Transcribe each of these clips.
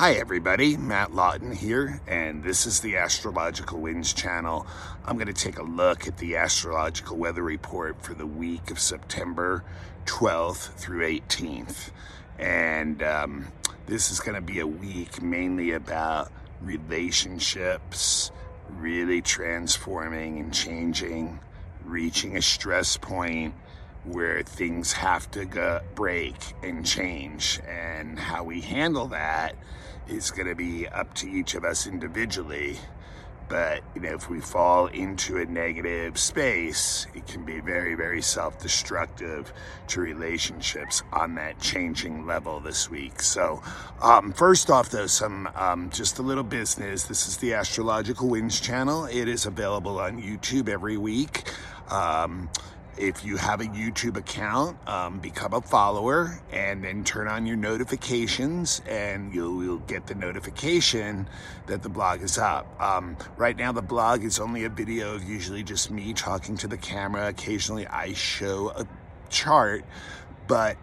Hi, everybody. Matt Lauten here, and this is the Astrological Winds channel. I'm going to take a look at the astrological weather report for the week of September 12th through 18th. And um, this is going to be a week mainly about relationships, really transforming and changing, reaching a stress point where things have to go, break and change. And how we handle that is going to be up to each of us individually. But you know, if we fall into a negative space, it can be very, very self-destructive to relationships on that changing level this week. So, um, first off, though, some um, just a little business. This is the Astrological Winds channel. It is available on YouTube every week. Um, if you have a YouTube account, um, become a follower and then turn on your notifications, and you'll, get the notification that the blog is up. Um, right now, the blog is only a video of usually just me talking to the camera. Occasionally, I show a chart, but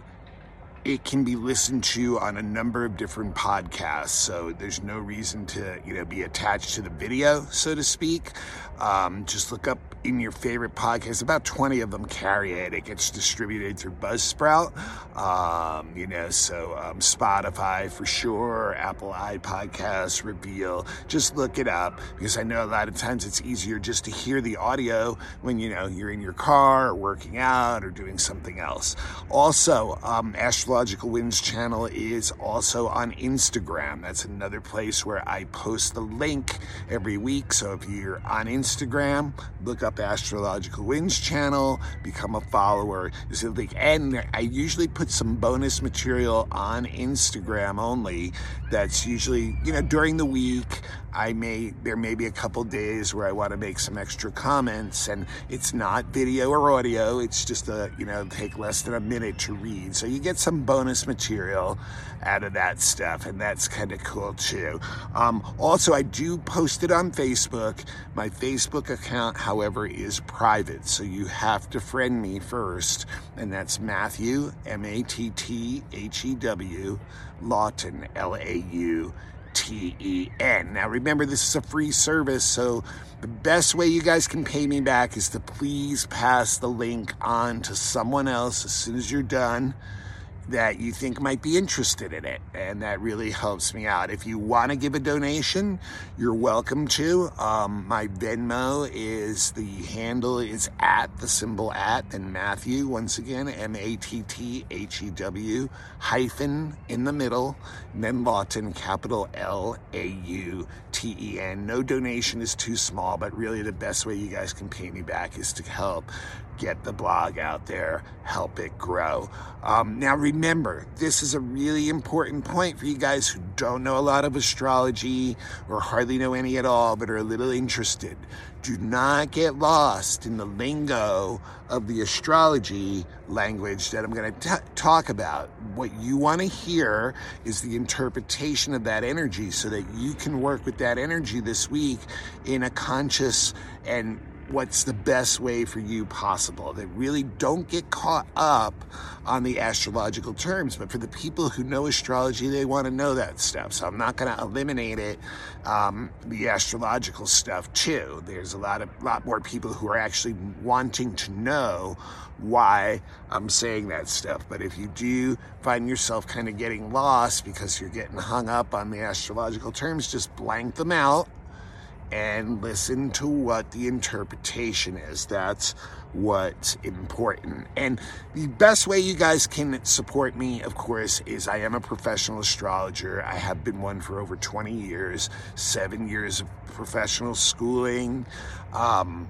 it can be listened to on a number of different podcasts. So there's no reason to, you know, be attached to the video, so to speak. Um, just look up in your favorite podcast. About 20 of them carry it. It gets distributed through Buzzsprout, um, you know, so um, Spotify for sure, Apple iPodcasts, Reveal. Just look it up because I know a lot of times it's easier just to hear the audio when, you know, you're in your car or working out or doing something else. Also, um, Astrological Winds channel is also on Instagram. That's another place where I post the link every week. So if you're on Instagram, look up Astrological Winds channel, become a follower. And I usually put some bonus material on Instagram only. That's usually, you know, during the week. I may, there may be a couple days where I want to make some extra comments and it's not video or audio. It's just a, you know, take less than a minute to read. So you get some bonus material out of that stuff and that's kind of cool too. Um, also, I do post it on Facebook. My Facebook account, however, is private. So you have to friend me first. And that's Matthew, M A T T H E W, Lauten, L A U T E N. Now, remember, this is a free service, so the best way you guys can pay me back is to please pass the link on to someone else as soon as you're done that you think might be interested in it. And that really helps me out. If you want to give a donation, you're welcome to. Um, my Venmo is the handle is at the symbol at and Matthew, once again, M A T T H E W hyphen in the middle, and then Lauten, capital L A U T E N. No donation is too small, but really the best way you guys can pay me back is to help get the blog out there, help it grow. Um, now, remember, this is a really important point for you guys who don't know a lot of astrology or hardly know any at all, but are a little interested. Do not get lost in the lingo of the astrology language that I'm going to talk about. What you want to hear is the interpretation of that energy so that you can work with that energy this week in a conscious and what's the best way for you possible. They really don't get caught up on the astrological terms. But for the people who know astrology, they want to know that stuff. So I'm not going to eliminate it, um, the astrological stuff too. There's a lot of lot more people who are actually wanting to know why I'm saying that stuff. But if you do find yourself kind of getting lost because you're getting hung up on the astrological terms, just blank them out and listen to what the interpretation is. That's what's important. And the best way you guys can support me, of course, is I am a professional astrologer. I have been one for over 20 years, seven years of professional schooling. Um,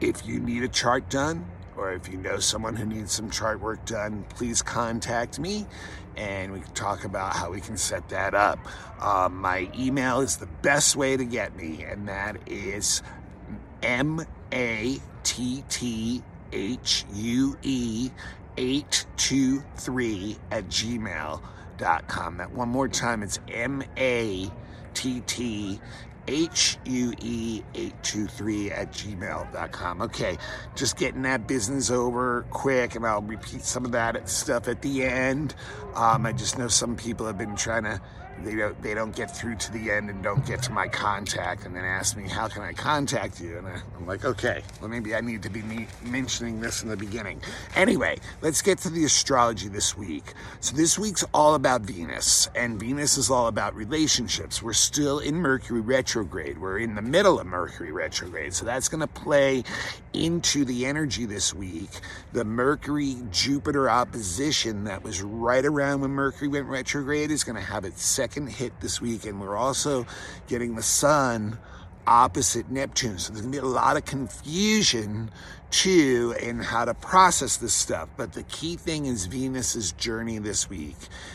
if you need a chart done, or if you know someone who needs some chart work done, please contact me and we can talk about how we can set that up. Um, my email is the best way to get me, and that is M A T T H U E 823 at gmail.com. That one more time, it's M A T T HUE823 at gmail.com. Okay, just getting that business over quick, and I'll repeat some of that stuff at the end. Um, I just know some people have been trying to they don't they don't get through to the end and don't get to my contact and then ask me how can I contact you? And I'm like okay well maybe I need to be mentioning this in the beginning. Anyway let's get to the astrology this week. So this week's all about Venus and Venus is all about relationships. We're still in Mercury retrograde. We're in the middle of Mercury retrograde. So that's going to play into the energy this week. The Mercury Jupiter opposition that was right around when Mercury went retrograde is going to have its second hit this week, and we're also getting the sun opposite Neptune. So there's gonna be a lot of confusion too in how to process this stuff. But the key thing is Venus's journey this week.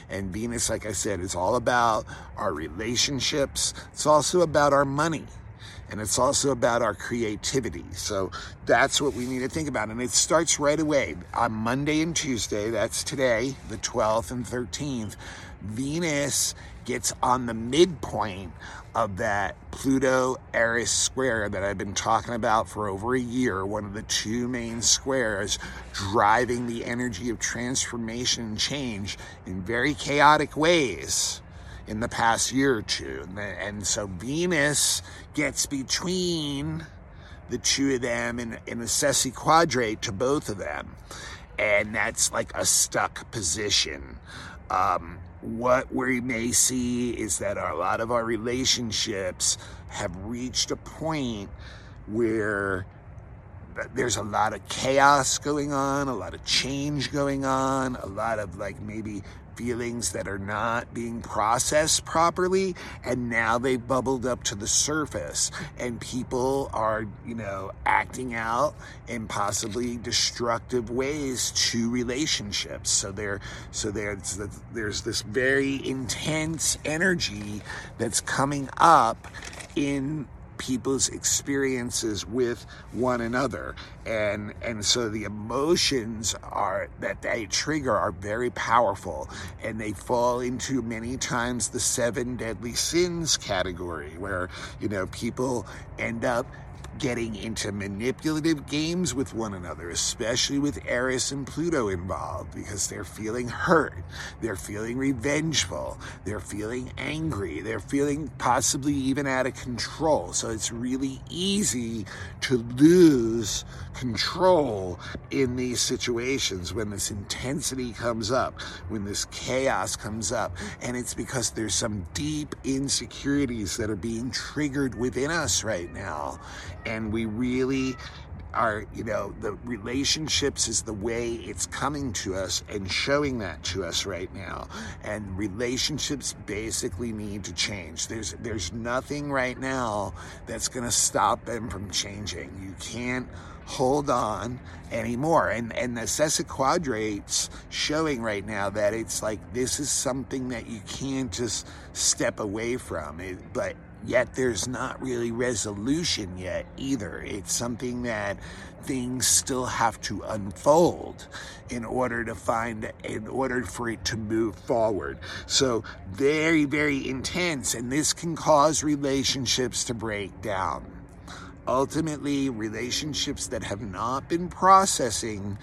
And Venus, like I said, is all about our relationships. It's also about our money. And it's also about our creativity. So that's what we need to think about. And it starts right away on Monday and Tuesday. That's today, the 12th and 13th. Venus gets on the midpoint of that Pluto Eris square that I've been talking about for over a year, one of the two main squares driving the energy of transformation and change in very chaotic ways in the past year or two. And so Venus gets between the two of them in, in a sesquiquadrate to both of them. And that's like a stuck position. Um, what we may see is that a lot of our relationships have reached a point where there's a lot of chaos going on, a lot of change going on, a lot of like maybe feelings that are not being processed properly and now they've bubbled up to the surface and people are you know acting out in possibly destructive ways to relationships. So there so there's there's this very intense energy that's coming up in people's experiences with one another. And and so the emotions are that they trigger are very powerful. And they fall into many times the seven deadly sins category where you know people end up getting into manipulative games with one another, especially with Eris and Pluto involved, because they're feeling hurt, they're feeling revengeful, they're feeling angry, they're feeling possibly even out of control. So it's really easy to lose control in these situations when this intensity comes up, when this chaos comes up. And it's because there's some deep insecurities that are being triggered within us right now and we really are, you know, the relationships is the way it's coming to us and showing that to us right now. And relationships basically need to change. There's there's nothing right now that's going to stop them from changing. You can't hold on anymore. And and the sesquiquadrates showing right now that it's like this is something that you can't just step away from. It, but yet there's not really resolution yet either. It's something that things still have to unfold in order to find, in order for it to move forward. So very, very intense, and this can cause relationships to break down. Ultimately, relationships that have not been processing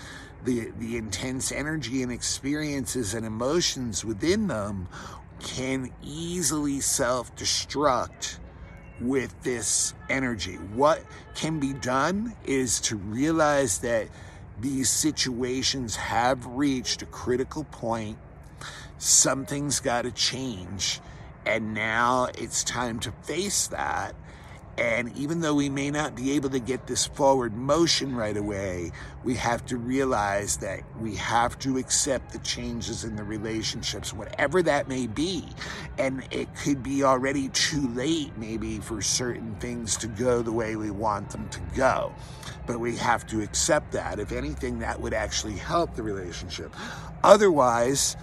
the, the intense energy and experiences and emotions within them can easily self destruct with this energy. What can be done is to realize that these situations have reached a critical point. Something's got to change. And now it's time to face that and even though we may not be able to get this forward motion right away, we have to realize that we have to accept the changes in the relationships, whatever that may be. And it could be already too late, maybe, for certain things to go the way we want them to go. But we have to accept that. If anything, that would actually help the relationship. Otherwise,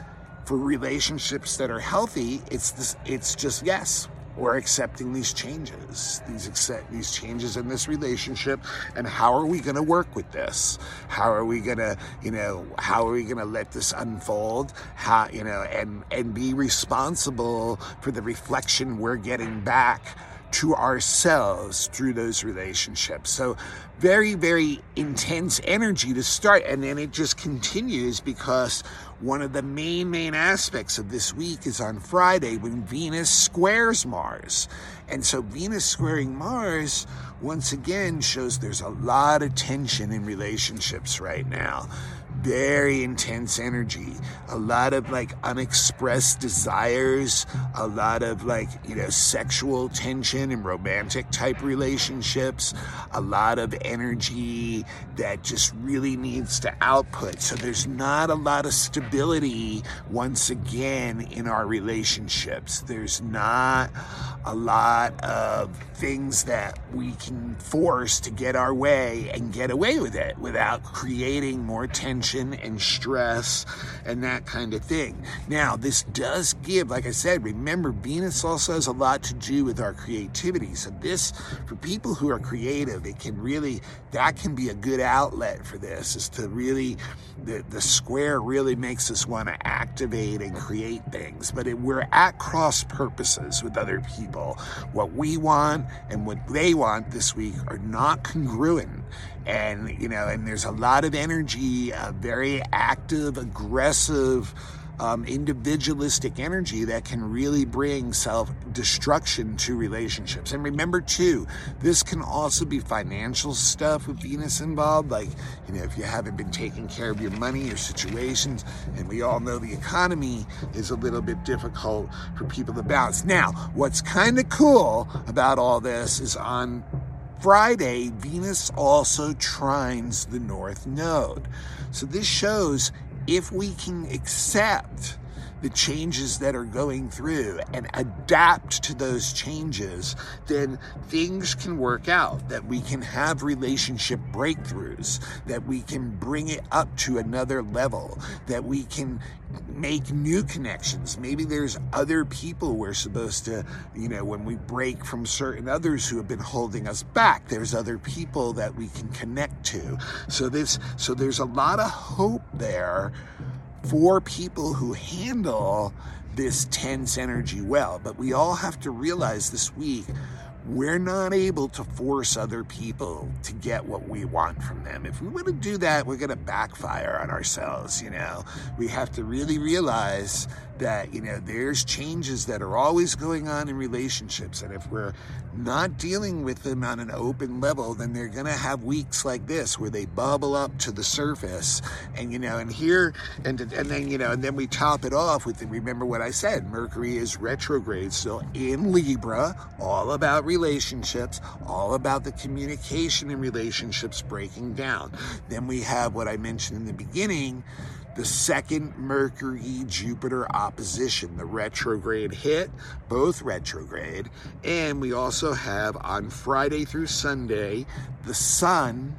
for relationships that are healthy, it's this, it's just yes we're accepting these changes, these accept these changes in this relationship, and how are we going to work with this? How are we going to, you know, how are we going to let this unfold? How, you know, and and be responsible for the reflection we're getting back to ourselves through those relationships. So, very, very intense energy to start. And then it just continues because one of the main, main aspects of this week is on Friday when Venus squares Mars. And so, Venus squaring Mars once again shows there's a lot of tension in relationships right now very intense energy, a lot of like unexpressed desires, a lot of like, you know, sexual tension and romantic type relationships, a lot of energy that just really needs to output. So there's not a lot of stability once again in our relationships. There's not a lot of things that we can force to get our way and get away with it without creating more tension and stress and that kind of thing. Now, this does give, like I said, remember, Venus also has a lot to do with our creativity. So, this, for people who are creative, it can really, that can be a good outlet for this, is to really, the, the square really makes us want to activate and create things. But it, we're at cross purposes with other people. What we want and what they want this week are not congruent. And you know and there's a lot of energy a very active aggressive um, individualistic energy that can really bring self destruction to relationships. And remember, too, this can also be financial stuff with Venus involved. Like, you know, if you haven't been taking care of your money your situations, and we all know the economy is a little bit difficult for people to balance. Now, what's kind of cool about all this is on Friday, Venus also trines the North Node. So this shows if we can accept the changes that are going through and adapt to those changes, then things can work out, that we can have relationship breakthroughs, that we can bring it up to another level, that we can make new connections. Maybe there's other people we're supposed to, you know, when we break from certain others who have been holding us back, there's other people that we can connect to. So this so there's a lot of hope there for people who handle this tense energy well. But we all have to realize this week we're not able to force other people to get what we want from them. If we want to do that, we're going to backfire on ourselves, you know. We have to really realize that, you know, there's changes that are always going on in relationships. And if we're not dealing with them on an open level, then they're going to have weeks like this where they bubble up to the surface. And, you know, and here, and, and then, you know, and then we top it off with, remember what I said, Mercury is retrograde still in Libra, all about relationships, all about the communication in relationships breaking down. Then we have what I mentioned in the beginning the second Mercury Jupiter opposition, the retrograde hit, both retrograde. And we also have on Friday through Sunday, the Sun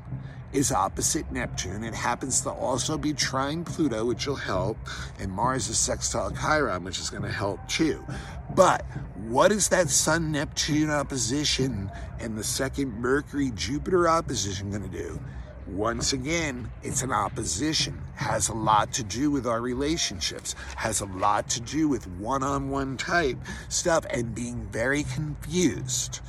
is opposite Neptune. It happens to also be trine Pluto, which will help, and Mars is sextile Chiron, which is going to help too. But what is that Sun Neptune opposition and the second Mercury Jupiter opposition going to do? Once again, it's an opposition, has a lot to do with our relationships, has a lot to do with one on one type stuff, and being very confused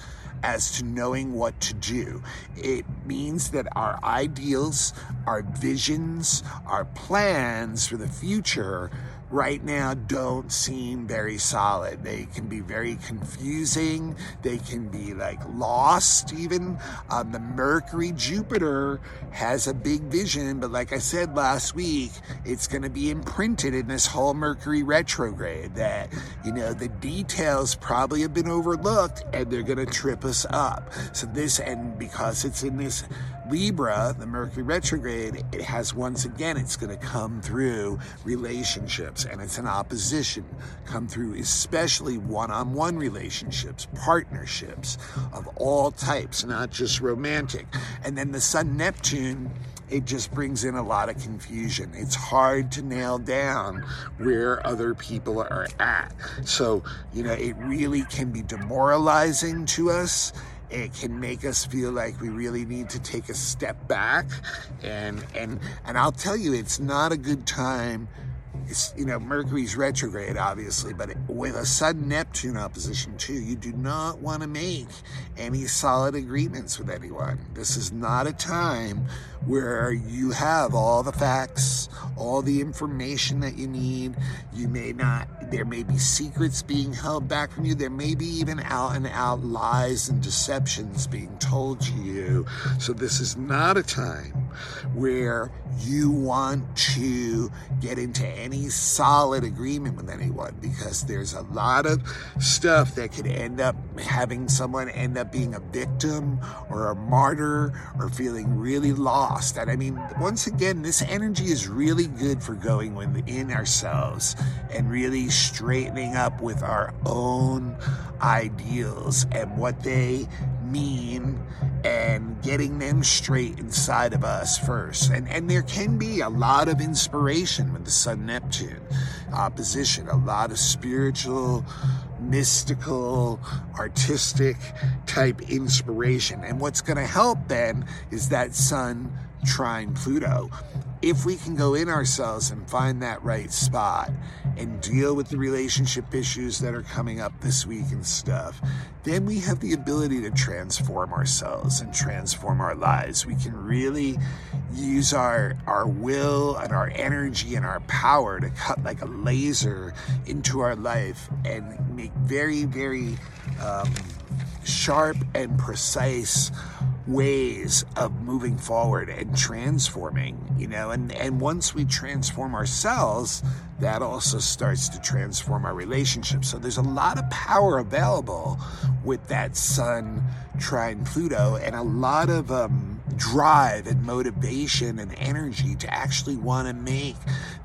as to knowing what to do. It means that our ideals, our visions, our plans for the future right now don't seem very solid. They can be very confusing. They can be like lost even. Um, the Mercury Jupiter has a big vision, but like I said last week, it's going to be imprinted in this whole Mercury retrograde that, you know, the details probably have been overlooked and they're going to trip us up. So this, and because it's in this Libra, the Mercury retrograde, it has once again, it's going to come through relationships and it's an opposition, come through especially one on one relationships, partnerships of all types, not just romantic. And then the Sun Neptune, it just brings in a lot of confusion. It's hard to nail down where other people are at. So, you know, it really can be demoralizing to us it can make us feel like we really need to take a step back and and and I'll tell you it's not a good time it's, you know, Mercury's retrograde, obviously, but with a sudden Neptune opposition too, you do not want to make any solid agreements with anyone. This is not a time where you have all the facts, all the information that you need. You may not, there may be secrets being held back from you. There may be even out and out lies and deceptions being told to you. So this is not a time where you want to get into any solid agreement with anyone because there's a lot of stuff that could end up having someone end up being a victim or a martyr or feeling really lost. And I mean, once again, this energy is really good for going within ourselves and really straightening up with our own ideals and what they mean and getting them straight inside of us first. And, and there can be a lot of inspiration with the Sun Neptune opposition, a lot of spiritual, mystical, artistic type inspiration. And what's going to help then is that Sun trine Pluto if we can go in ourselves and find that right spot and deal with the relationship issues that are coming up this week and stuff, then we have the ability to transform ourselves and transform our lives. We can really use our our will and our energy and our power to cut like a laser into our life and make very, very um, sharp and precise ways of moving forward and transforming, you know, and, and once we transform ourselves, that also starts to transform our relationships. So there's a lot of power available with that Sun trine Pluto and a lot of um, drive and motivation and energy to actually want to make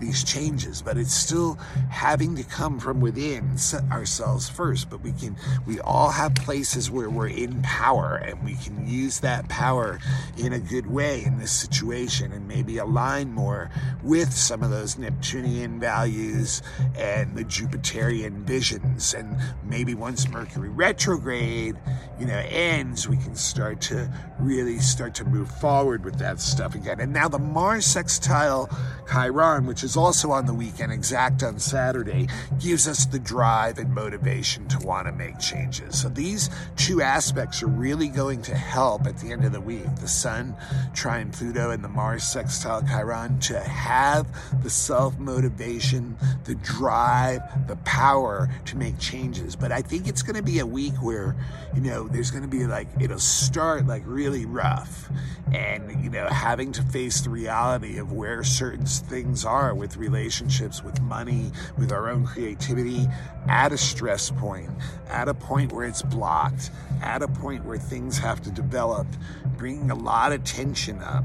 these changes. But it's still having to come from within ourselves first. But we can, we all have places where we're in power and we can use that power in a good way in this situation and maybe align more with some of those Neptunian values and the Jupiterian visions. And maybe once Mercury retrograde, you know, ends, we can start to really start to move forward with that stuff again. And now the Mars sextile Chiron, which is also on the weekend, exact on Saturday, gives us the drive and motivation to want to make changes. So these two aspects are really going to help at the end of the week. The Sun trine Pluto and the Mars sextile Chiron to have the self motivation, the drive, the power to make changes. But I think it's going to be a week where, you know, there's going to be like, it'll start like really rough and you know having to face the reality of where certain things are with relationships with money with our own creativity at a stress point at a point where it's blocked at a point where things have to develop bringing a lot of tension up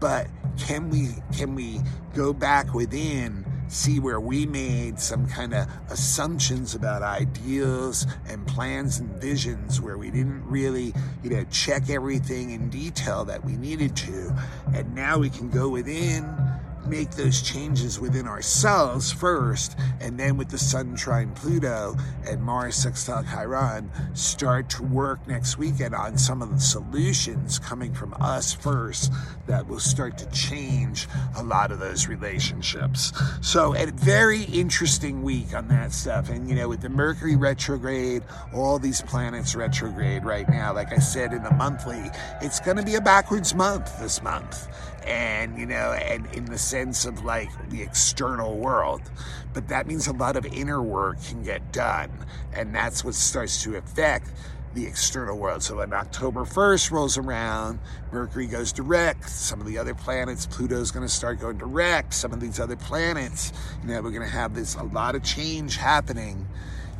but can we can we go back within see where we made some kind of assumptions about ideas and plans and visions where we didn't really, you know, check everything in detail that we needed to. And now we can go within make those changes within ourselves first, and then with the Sun trine Pluto and Mars sextile Chiron, start to work next weekend on some of the solutions coming from us first that will start to change a lot of those relationships. So, a very interesting week on that stuff. And, you know, with the Mercury retrograde, all these planets retrograde right now, like I said in the monthly, it's going to be a backwards month this month and you know and in the sense of like the external world. But that means a lot of inner work can get done and that's what starts to affect the external world. So when october 1st rolls around mercury goes direct some of the other planets pluto's going to start going direct some of these other planets you know we're going to have this a lot of change happening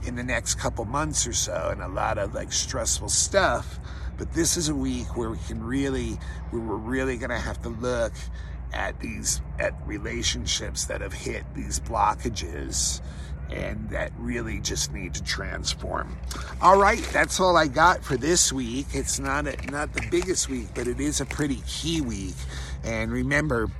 in the next couple months or so and a lot of like stressful stuff but this is a week where we can really, where we're really going to have to look at these, at relationships that have hit these blockages and that really just need to transform. All right, that's all I got for this week. It's not a, not the biggest week, but it is a pretty key week. And remember,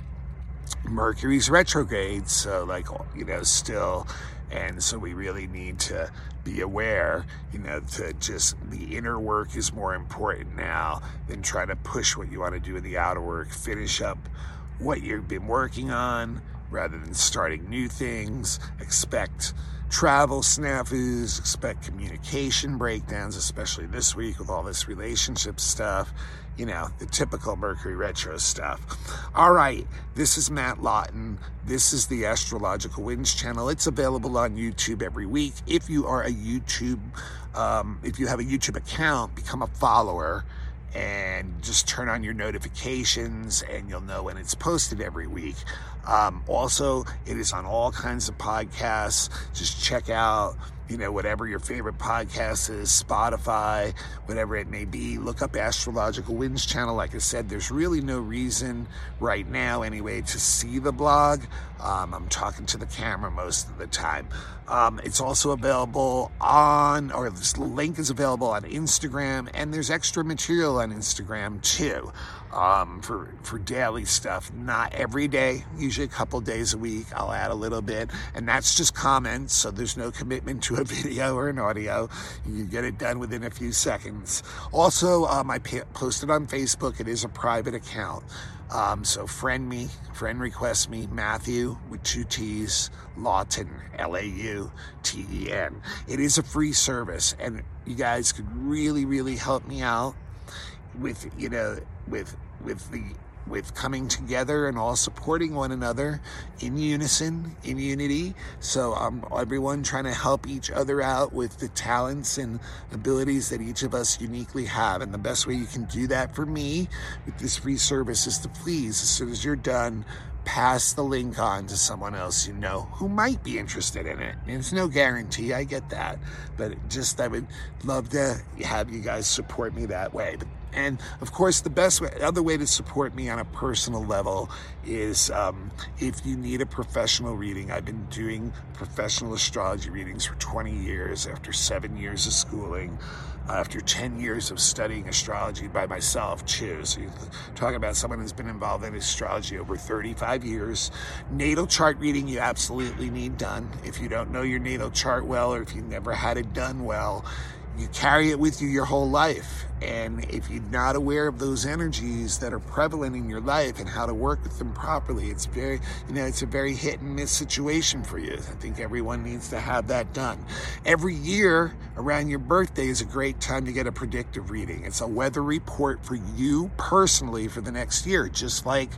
Mercury's retrograde, so like you know, still and so we really need to be aware, you know, to just the inner work is more important now than trying to push what you want to do in the outer work. Finish up what you've been working on, rather than starting new things. Expect travel snafus, expect communication breakdowns, especially this week with all this relationship stuff. You know, the typical Mercury retro stuff. All right, this is Matt Lauten. This is the Astrological Winds channel. It's available on YouTube every week. If you are a YouTube, um, if you have a YouTube account, become a follower and just turn on your notifications and you'll know when it's posted every week. Um, also, it is on all kinds of podcasts. Just check out, you know, whatever your favorite podcast is, Spotify, whatever it may be. Look up Astrological Winds channel. Like I said, there's really no reason right now, anyway, to see the blog. Um, I'm talking to the camera most of the time. Um, it's also available on, or this link is available on Instagram, and there's extra material on Instagram too um, for for daily stuff. Not every day, usually a couple days a week. I'll add a little bit, and that's just comments. So there's no commitment to a video or an audio. You get it done within a few seconds. Also, um, I posted on Facebook. It is a private account. Um, so friend me, friend request me, Matthew with two T's, Lauten, L-A-U-T-E-N. It is a free service and you guys could really, really help me out with you know with with the with coming together and all supporting one another in unison, in unity. So um, everyone trying to help each other out with the talents and abilities that each of us uniquely have. And the best way you can do that for me with this free service is to please, as soon as you're done, pass the link on to someone else you know who might be interested in it. It's no guarantee, I get that, but just I would love to have you guys support me that way. But and of course, the best way, other way to support me on a personal level is um, if you need a professional reading. I've been doing professional astrology readings for 20 years after seven years of schooling, after 10 years of studying astrology by myself, too. So you're talking about someone who's been involved in astrology over 35 years. Natal chart reading, you absolutely need done. If you don't know your natal chart well, or if you never had it done well, you carry it with you your whole life. And if you're not aware of those energies that are prevalent in your life and how to work with them properly, it's very, you know, it's a very hit and miss situation for you. I think everyone needs to have that done. Every year around your birthday is a great time to get a predictive reading. It's a weather report for you personally for the next year, just like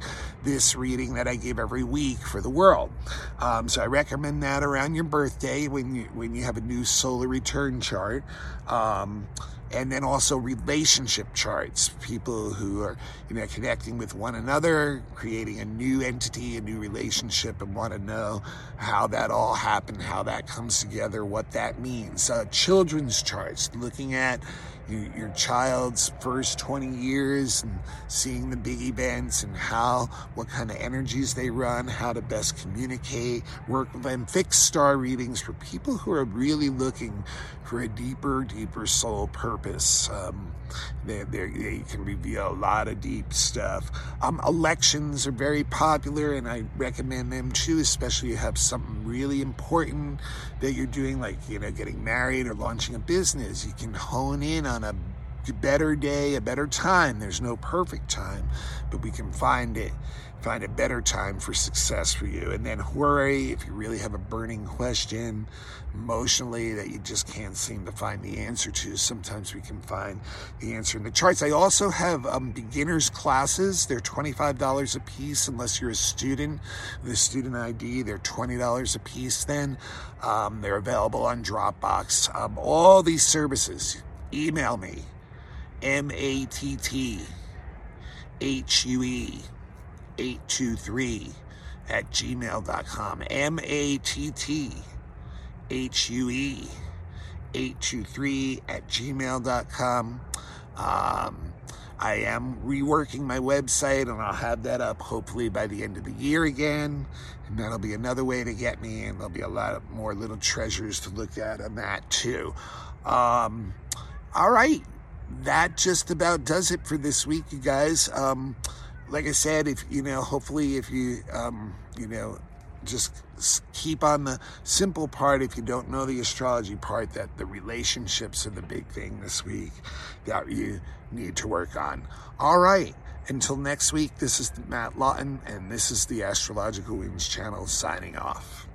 this reading that I give every week for the world. Um, so I recommend that around your birthday when you when you have a new solar return chart. Um, and then also relationship charts. People who are you know connecting with one another creating a new entity a new relationship and want to know how that all happened how that comes together what that means. Uh, children's charts looking at your child's first 20 years and seeing the big events and how, what kind of energies they run, how to best communicate, work with them. Fixed star readings for people who are really looking for a deeper, deeper soul purpose. Um, they, they can reveal a lot of deep stuff. Um, elections are very popular and I recommend them too, especially if you have something really important that you're doing, like, you know, getting married or launching a business. You can hone in on better day, a better time. There's no perfect time, but we can find it, find a better time for success for you. And then horary if you really have a burning question emotionally that you just can't seem to find the answer to, sometimes we can find the answer in the charts. I also have um, beginners classes. They're $25 a piece unless you're a student with a student ID. They're $20 a piece then. Um, they're available on Dropbox. Um, all these services, email me M A T T H U E 823 at gmail.com. M A T T H U E 823 at gmail.com. Um, I am reworking my website and I'll have that up hopefully by the end of the year again. And that'll be another way to get me, and there'll be a lot of more little treasures to look at on that too. Um, all right that just about does it for this week, you guys. Um, like I said, if you know, hopefully, if you um, you know, just keep on the simple part if you don't know the astrology part that the relationships are the big thing this week that you need to work on. All right. Until next week, this is Matt Lauten, and this is the Astrological Winds channel signing off.